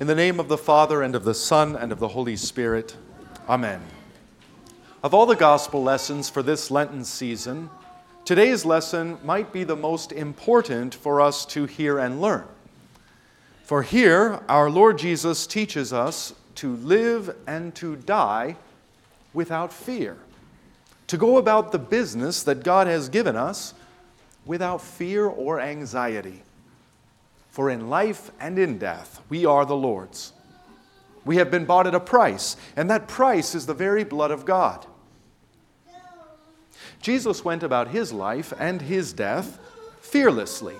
In the name of the Father, and of the Son, and of the Holy Spirit. Amen. Of all the gospel lessons for this Lenten season, today's lesson might be the most important for us to hear and learn. For here, our Lord Jesus teaches us to live and to die without fear, to go about the business that God has given us without fear or anxiety. For in life and in death, we are the Lord's. We have been bought at a price, and that price is the very blood of God. Jesus went about his life and his death fearlessly.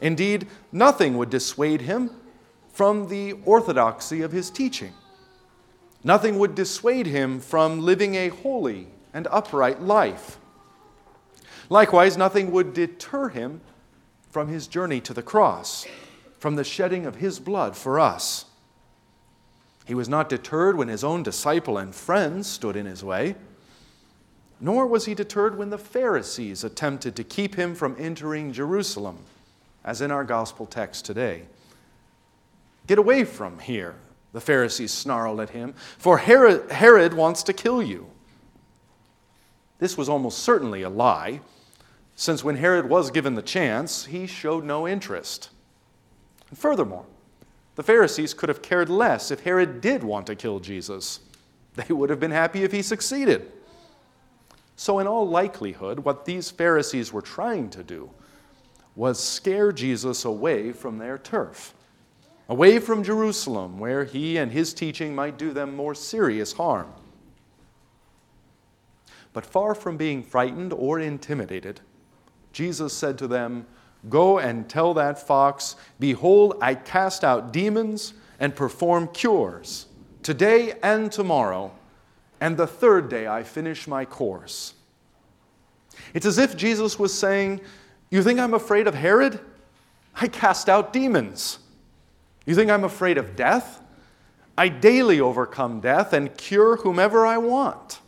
Indeed, nothing would dissuade him from the orthodoxy of his teaching. Nothing would dissuade him from living a holy and upright life. Likewise, nothing would deter him from his journey to the cross, from the shedding of his blood for us. He was not deterred when his own disciple and friends stood in his way, nor was he deterred when the Pharisees attempted to keep him from entering Jerusalem, as in our gospel text today. Get away from here, the Pharisees snarled at him, for Herod, Herod wants to kill you. This was almost certainly a lie since when Herod was given the chance, he showed no interest. And furthermore, the Pharisees could have cared less if Herod did want to kill Jesus. They would have been happy if he succeeded. So, in all likelihood, what these Pharisees were trying to do was scare Jesus away from their turf, away from Jerusalem, where he and his teaching might do them more serious harm. But far from being frightened or intimidated, Jesus said to them, Go and tell that fox, Behold, I cast out demons and perform cures today and tomorrow, and the third day I finish my course. It's as if Jesus was saying, You think I'm afraid of Herod? I cast out demons. You think I'm afraid of death? I daily overcome death and cure whomever I want.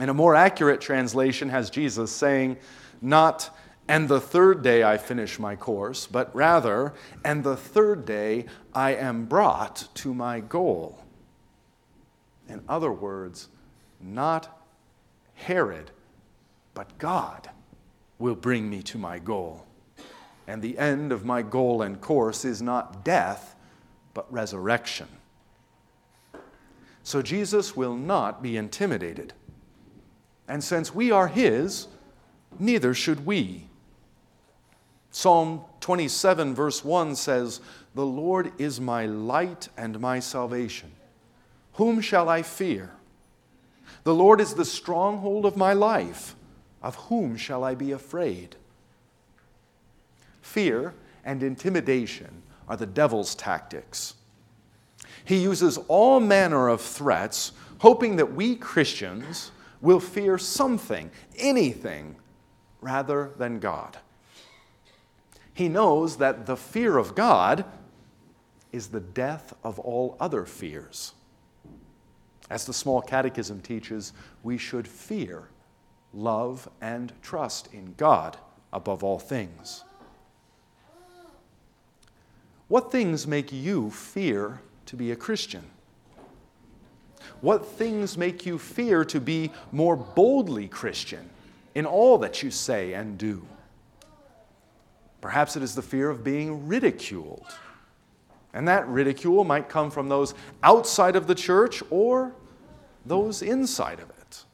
And a more accurate translation has Jesus saying, not, and the third day I finish my course, but rather, and the third day I am brought to my goal. In other words, not Herod, but God will bring me to my goal. And the end of my goal and course is not death, but resurrection. So Jesus will not be intimidated. And since we are His, neither should we. Psalm 27, verse 1 says, The Lord is my light and my salvation. Whom shall I fear? The Lord is the stronghold of my life. Of whom shall I be afraid? Fear and intimidation are the devil's tactics. He uses all manner of threats, hoping that we Christians will fear something, anything rather than God. He knows that the fear of God is the death of all other fears. As the small catechism teaches, we should fear, love, and trust in God above all things. What things make you fear to be a Christian? What things make you fear to be more boldly Christian? In all that you say and do. Perhaps it is the fear of being ridiculed. And that ridicule might come from those outside of the church or those inside of it.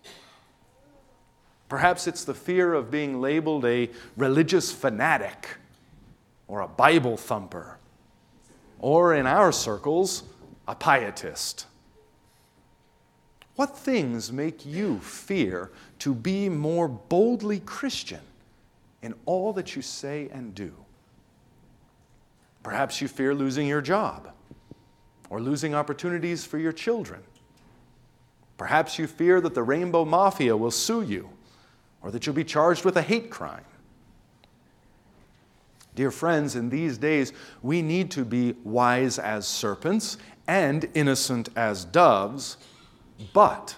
Perhaps it's the fear of being labeled a religious fanatic or a Bible thumper, or in our circles, a pietist. What things make you fear to be more boldly Christian in all that you say and do? Perhaps you fear losing your job or losing opportunities for your children. Perhaps you fear that the Rainbow Mafia will sue you or that you'll be charged with a hate crime. Dear friends, in these days, we need to be wise as serpents and innocent as doves but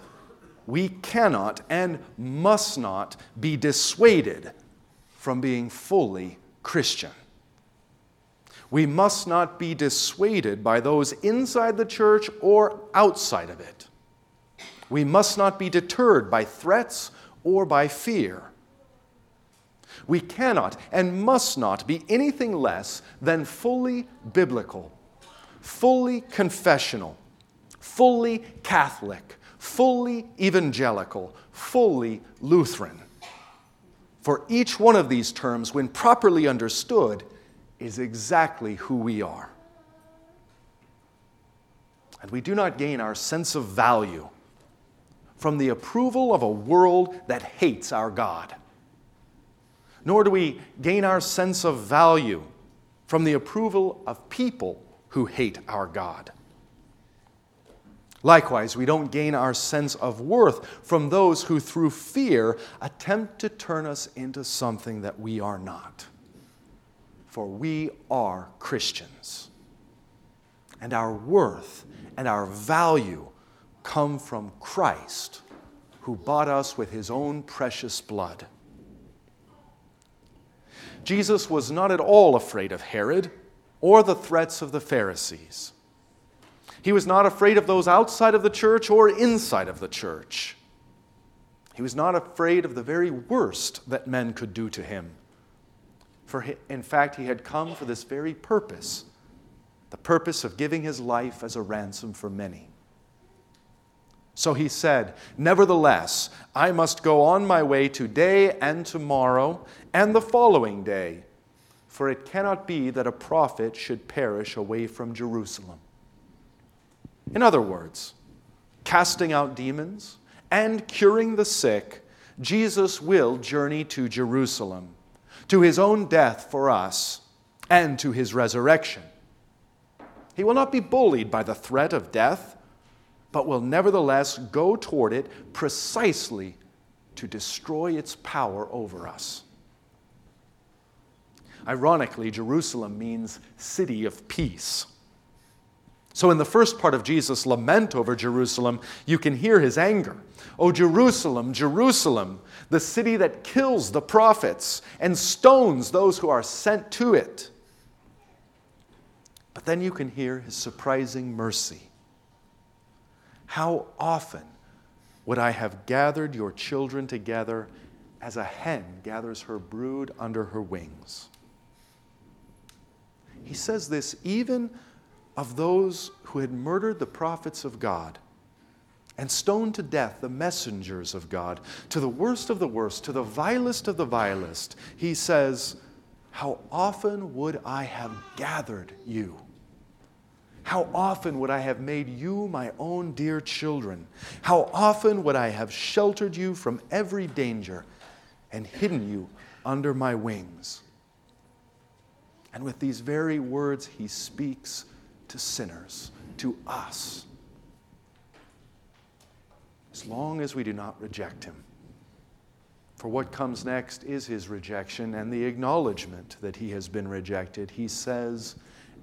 we cannot and must not be dissuaded from being fully Christian. We must not be dissuaded by those inside the church or outside of it. We must not be deterred by threats or by fear. We cannot and must not be anything less than fully biblical, fully confessional, fully Catholic, fully evangelical, fully Lutheran. For each one of these terms, when properly understood, is exactly who we are. And we do not gain our sense of value from the approval of a world that hates our God. Nor do we gain our sense of value from the approval of people who hate our God. Likewise, we don't gain our sense of worth from those who, through fear, attempt to turn us into something that we are not for we are Christians. And our worth and our value come from Christ, who bought us with his own precious blood. Jesus was not at all afraid of Herod or the threats of the Pharisees. He was not afraid of those outside of the church or inside of the church. He was not afraid of the very worst that men could do to him. For in fact, he had come for this very purpose the purpose of giving his life as a ransom for many. So he said, Nevertheless, I must go on my way today and tomorrow and the following day, for it cannot be that a prophet should perish away from Jerusalem. In other words, casting out demons and curing the sick, Jesus will journey to Jerusalem to his own death for us, and to his resurrection. He will not be bullied by the threat of death, but will nevertheless go toward it precisely to destroy its power over us. Ironically, Jerusalem means city of peace. So, in the first part of Jesus' lament over Jerusalem, you can hear his anger. O Jerusalem, Jerusalem, the city that kills the prophets and stones those who are sent to it. But then you can hear his surprising mercy. How often would I have gathered your children together as a hen gathers her brood under her wings? He says this even of those who had murdered the prophets of God and stoned to death the messengers of God, to the worst of the worst, to the vilest of the vilest, he says, How often would I have gathered you? How often would I have made you my own dear children? How often would I have sheltered you from every danger and hidden you under my wings? And with these very words, he speaks to sinners, to us as long as we do not reject him. For what comes next is his rejection and the acknowledgement that he has been rejected. He says,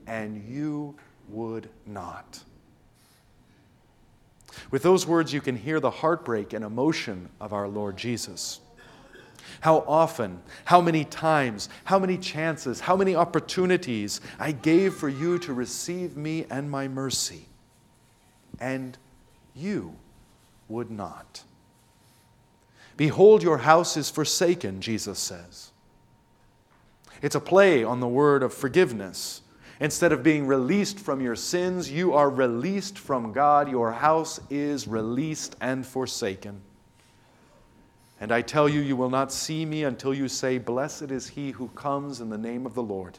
And you would not. With those words, you can hear the heartbreak and emotion of our Lord Jesus. How often, how many times, how many chances, how many opportunities I gave for you to receive me and my mercy. And you would not. Behold, your house is forsaken, Jesus says. It's a play on the word of forgiveness. Instead of being released from your sins, you are released from God. Your house is released and forsaken. And I tell you, you will not see me until you say, Blessed is he who comes in the name of the Lord.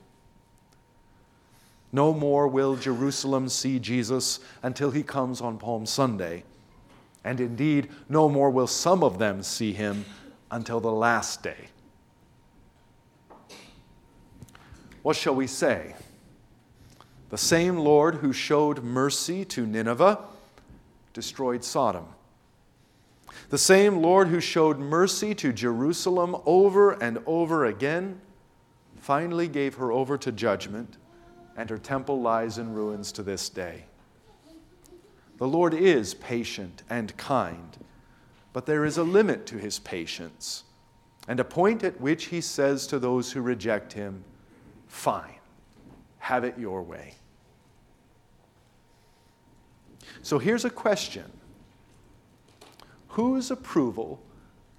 No more will Jerusalem see Jesus until he comes on Palm Sunday. And indeed, no more will some of them see him until the last day. What shall we say? The same Lord who showed mercy to Nineveh destroyed Sodom. The same Lord who showed mercy to Jerusalem over and over again finally gave her over to judgment, and her temple lies in ruins to this day. The Lord is patient and kind, but there is a limit to his patience, and a point at which he says to those who reject him, Fine, have it your way. So here's a question Whose approval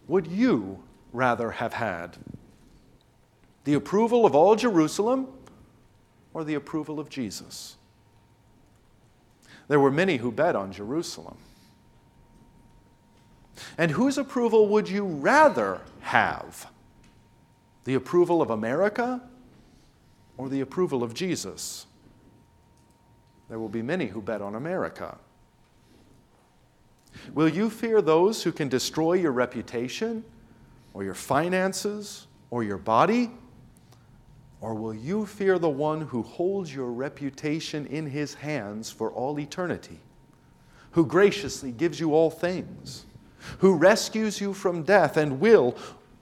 would you rather have had? The approval of all Jerusalem or the approval of Jesus? There were many who bet on Jerusalem. And whose approval would you rather have? The approval of America or the approval of Jesus? There will be many who bet on America. Will you fear those who can destroy your reputation or your finances or your body? Or will you fear the one who holds your reputation in his hands for all eternity, who graciously gives you all things, who rescues you from death and will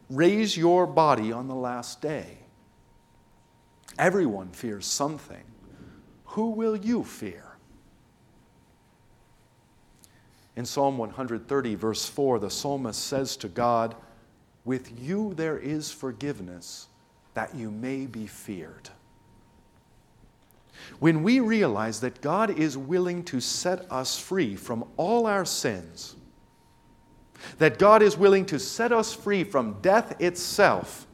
raise your body on the last day? Everyone fears something. Who will you fear? In Psalm 130, verse 4, the psalmist says to God, With you there is forgiveness, that you may be feared. When we realize that God is willing to set us free from all our sins, that God is willing to set us free from death itself,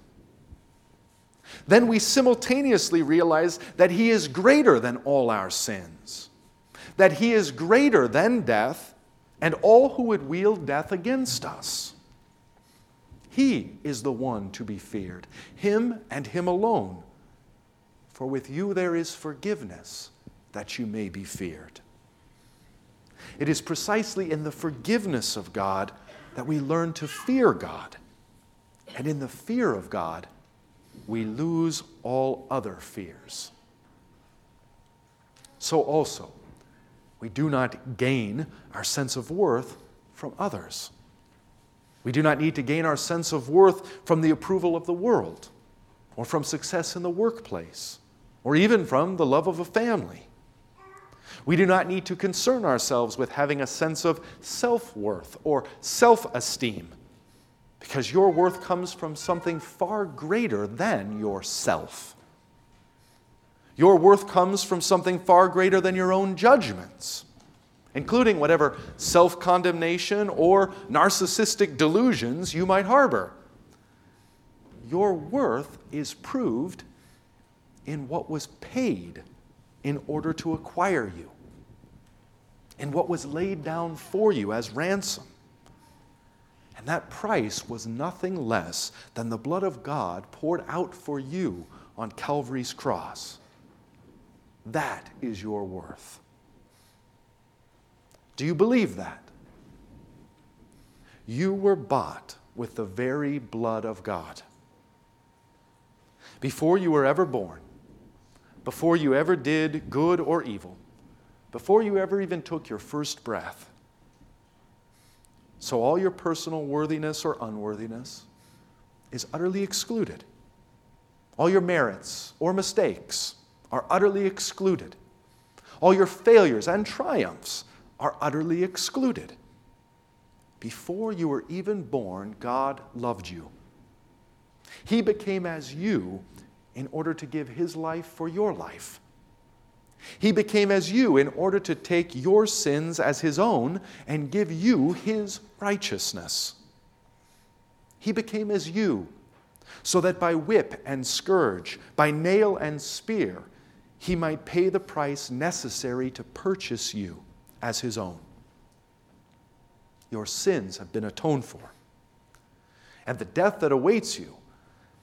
then we simultaneously realize that He is greater than all our sins, that He is greater than death, and all who would wield death against us. He is the one to be feared, Him and Him alone. For with you there is forgiveness, that you may be feared. It is precisely in the forgiveness of God that we learn to fear God. And in the fear of God, we lose all other fears. So also, we do not gain our sense of worth from others. We do not need to gain our sense of worth from the approval of the world, or from success in the workplace, or even from the love of a family. We do not need to concern ourselves with having a sense of self worth or self esteem, because your worth comes from something far greater than yourself. Your worth comes from something far greater than your own judgments, including whatever self condemnation or narcissistic delusions you might harbor. Your worth is proved in what was paid in order to acquire you, in what was laid down for you as ransom. And that price was nothing less than the blood of God poured out for you on Calvary's cross. That is your worth. Do you believe that? You were bought with the very blood of God. Before you were ever born, before you ever did good or evil, before you ever even took your first breath. So all your personal worthiness or unworthiness is utterly excluded. All your merits or mistakes are utterly excluded. All your failures and triumphs are utterly excluded. Before you were even born, God loved you. He became as you in order to give His life for your life. He became as you in order to take your sins as His own and give you His righteousness. He became as you, so that by whip and scourge, by nail and spear, he might pay the price necessary to purchase you as his own. Your sins have been atoned for, and the death that awaits you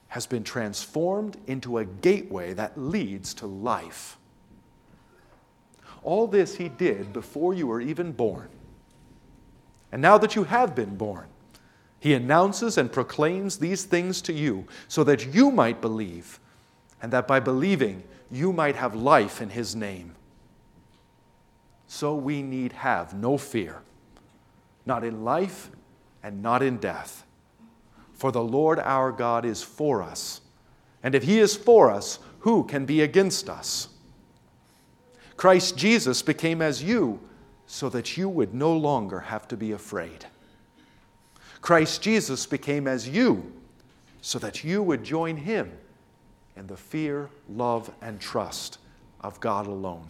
has been transformed into a gateway that leads to life. All this he did before you were even born. And now that you have been born, he announces and proclaims these things to you so that you might believe, and that by believing, you might have life in his name. So we need have no fear, not in life and not in death. For the Lord our God is for us. And if he is for us, who can be against us? Christ Jesus became as you so that you would no longer have to be afraid. Christ Jesus became as you so that you would join him and the fear, love, and trust of God alone.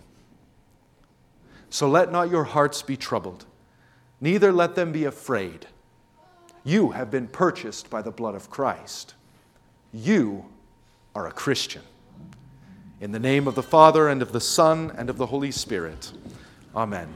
So let not your hearts be troubled, neither let them be afraid. You have been purchased by the blood of Christ. You are a Christian. In the name of the Father, and of the Son, and of the Holy Spirit. Amen.